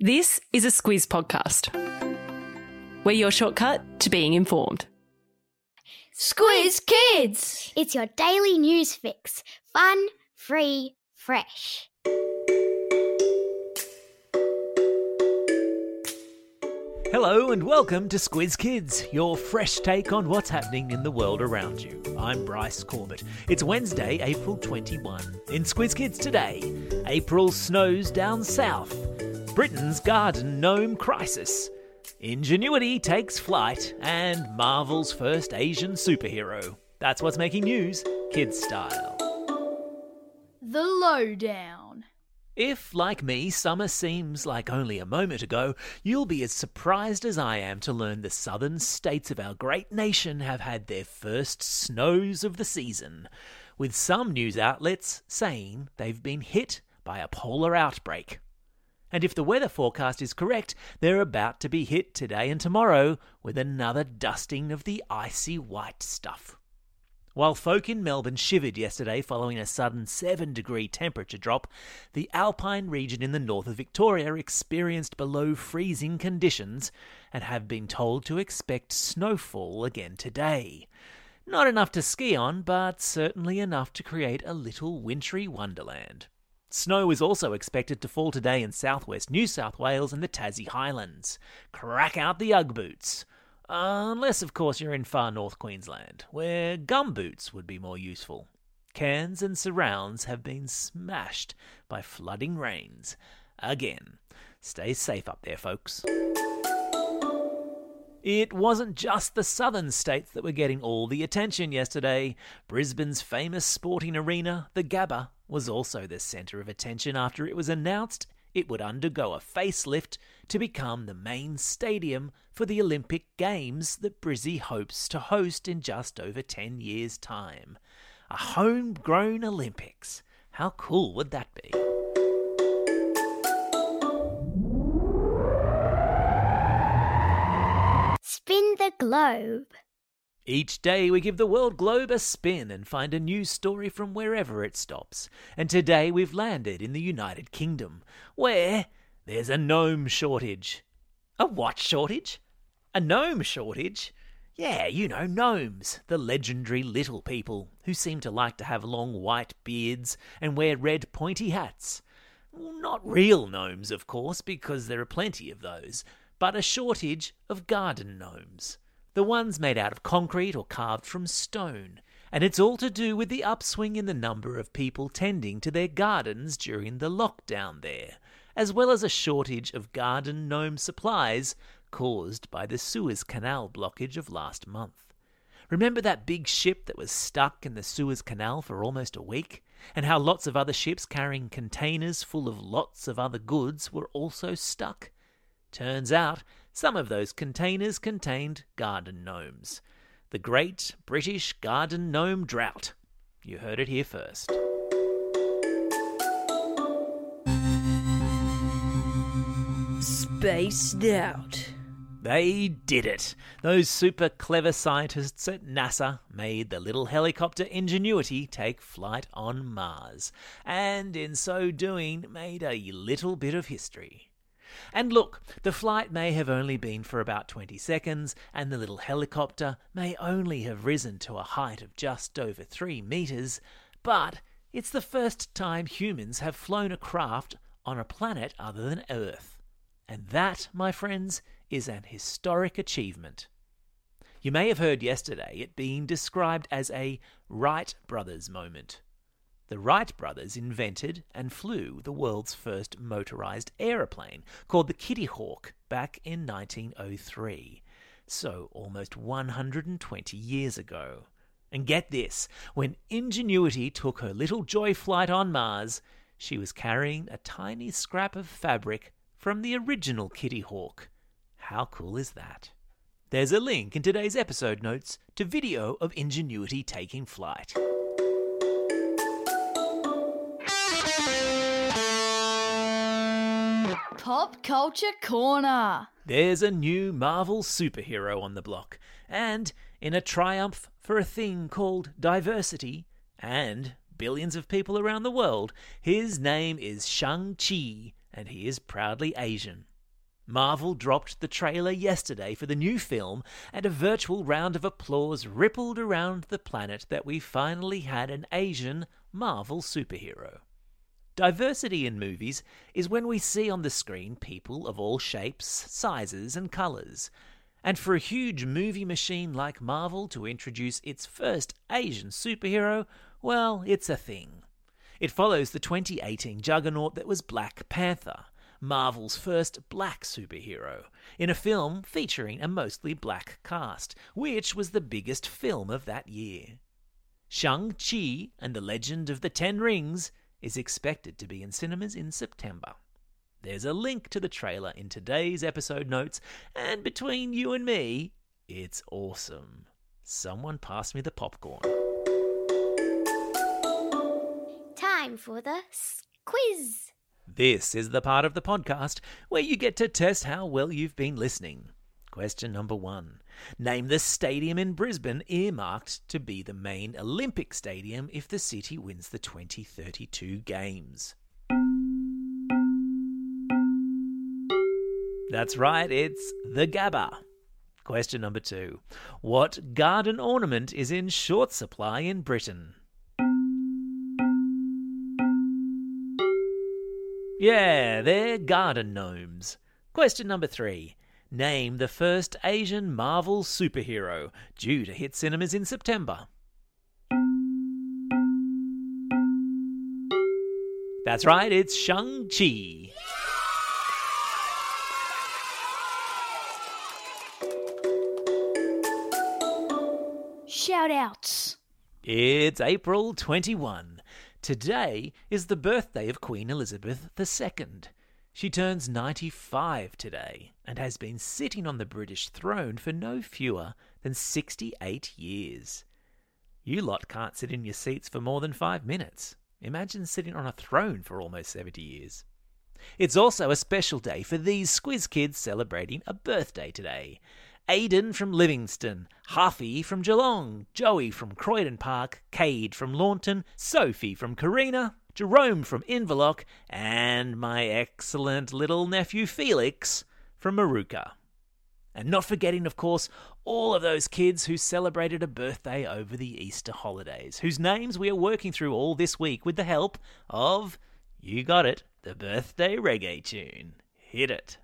This is a Squiz podcast. We're your shortcut to being informed. Squiz Kids! It's your daily news fix. Fun, free, fresh. Hello and welcome to Squiz Kids, your fresh take on what's happening in the world around you. I'm Bryce Corbett. It's Wednesday, April 21. In Squiz Kids today, April snows down south, Britain's garden gnome crisis, Ingenuity takes flight, and Marvel's first Asian superhero. That's what's making news, kids style. The Lowdown. If, like me, summer seems like only a moment ago, you'll be as surprised as I am to learn the southern states of our great nation have had their first snows of the season, with some news outlets saying they've been hit by a polar outbreak. And if the weather forecast is correct, they're about to be hit today and tomorrow with another dusting of the icy white stuff. While folk in Melbourne shivered yesterday following a sudden 7 degree temperature drop, the alpine region in the north of Victoria experienced below freezing conditions and have been told to expect snowfall again today. Not enough to ski on, but certainly enough to create a little wintry wonderland. Snow is also expected to fall today in southwest New South Wales and the Tassie Highlands. Crack out the Ugg boots. Unless, of course, you're in far north Queensland, where gum boots would be more useful. Cairns and surrounds have been smashed by flooding rains. Again. Stay safe up there, folks. It wasn't just the southern states that were getting all the attention yesterday. Brisbane's famous sporting arena, the Gabba, was also the centre of attention after it was announced it would undergo a facelift to become the main stadium for the Olympic Games that Brizzy hopes to host in just over 10 years' time. A homegrown Olympics. How cool would that be? Spin the globe. Each day we give the world globe a spin and find a new story from wherever it stops. And today we've landed in the United Kingdom, where there's a gnome shortage. A what shortage? A gnome shortage? Yeah, you know, gnomes, the legendary little people who seem to like to have long white beards and wear red pointy hats. Not real gnomes, of course, because there are plenty of those, but a shortage of garden gnomes the ones made out of concrete or carved from stone, and it's all to do with the upswing in the number of people tending to their gardens during the lockdown there, as well as a shortage of garden gnome supplies caused by the Suez Canal blockage of last month. Remember that big ship that was stuck in the Suez Canal for almost a week? And how lots of other ships carrying containers full of lots of other goods were also stuck? Turns out some of those containers contained garden gnomes. The Great British Garden Gnome Drought. You heard it here first. Spaced out. They did it. Those super clever scientists at NASA made the little helicopter Ingenuity take flight on Mars, and in so doing made a little bit of history. And look, the flight may have only been for about 20 seconds, and the little helicopter may only have risen to a height of just over 3 metres, but it's the first time humans have flown a craft on a planet other than Earth. And that, my friends, is an historic achievement. You may have heard yesterday it being described as a Wright brothers moment. The Wright brothers invented and flew the world's first motorized aeroplane, called the Kitty Hawk, back in 1903. So, almost 120 years ago. And get this when Ingenuity took her little joy flight on Mars, she was carrying a tiny scrap of fabric from the original Kitty Hawk. How cool is that? There's a link in today's episode notes to video of Ingenuity taking flight. Pop Culture Corner. There's a new Marvel superhero on the block, and in a triumph for a thing called diversity and billions of people around the world, his name is Shang-Chi, and he is proudly Asian. Marvel dropped the trailer yesterday for the new film, and a virtual round of applause rippled around the planet that we finally had an Asian Marvel superhero. Diversity in movies is when we see on the screen people of all shapes, sizes, and colours. And for a huge movie machine like Marvel to introduce its first Asian superhero, well, it's a thing. It follows the 2018 juggernaut that was Black Panther, Marvel's first black superhero, in a film featuring a mostly black cast, which was the biggest film of that year. Shang-Chi and the Legend of the Ten Rings is expected to be in cinemas in September. There's a link to the trailer in today's episode notes, and between you and me, it's awesome. Someone pass me the popcorn. Time for the quiz. This is the part of the podcast where you get to test how well you've been listening. Question number one Name the stadium in Brisbane earmarked to be the main Olympic stadium if the city wins the 2032 Games. That's right, it's the Gabba. Question number two What garden ornament is in short supply in Britain? Yeah, they're garden gnomes. Question number three. Name the first Asian Marvel superhero due to hit cinemas in September. That's right, it's Shang-Chi. Shout outs. It's April 21. Today is the birthday of Queen Elizabeth II. She turns 95 today and has been sitting on the British throne for no fewer than 68 years. You lot can't sit in your seats for more than five minutes. Imagine sitting on a throne for almost 70 years. It's also a special day for these Squiz kids celebrating a birthday today. Aidan from Livingston, Huffy from Geelong, Joey from Croydon Park, Cade from Launton, Sophie from Carina, Jerome from Inverloch, and my excellent little nephew Felix from Maruka. And not forgetting, of course, all of those kids who celebrated a birthday over the Easter holidays, whose names we are working through all this week with the help of, you got it, the birthday reggae tune. Hit it.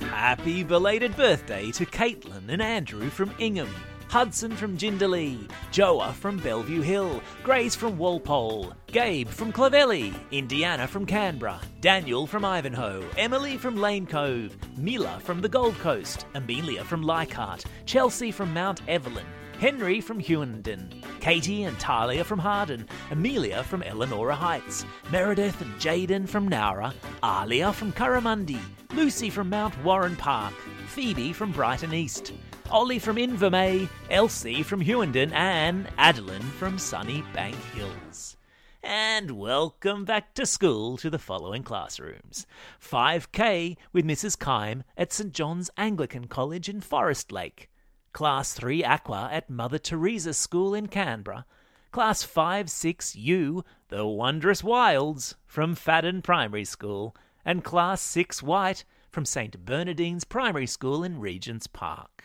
Happy belated birthday to Caitlin and Andrew from Ingham, Hudson from Jindalee, Joa from Bellevue Hill, Grace from Walpole, Gabe from Clovelly, Indiana from Canberra, Daniel from Ivanhoe, Emily from Lane Cove, Mila from the Gold Coast, Amelia from Leichhardt, Chelsea from Mount Evelyn, Henry from Hughenden, Katie and Talia from Harden, Amelia from Elanora Heights, Meredith and Jaden from Nowra, Alia from Currimundi, Lucy from Mount Warren Park, Phoebe from Brighton East, Ollie from Invermay, Elsie from Hughenden, and Adeline from Sunny Bank Hills. And welcome back to school to the following classrooms 5K with Mrs. Kime at St John's Anglican College in Forest Lake, Class 3 Aqua at Mother Teresa School in Canberra, Class 5 6U, The Wondrous Wilds, from Fadden Primary School, and Class 6 White from St Bernardine's Primary School in Regent's Park.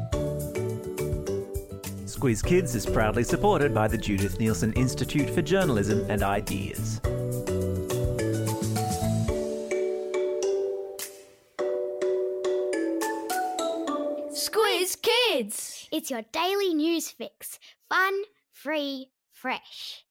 Squiz Kids is proudly supported by the Judith Neilson Institute for Journalism and Ideas. Squiz Kids. It's your daily news fix. Fun, free, fresh.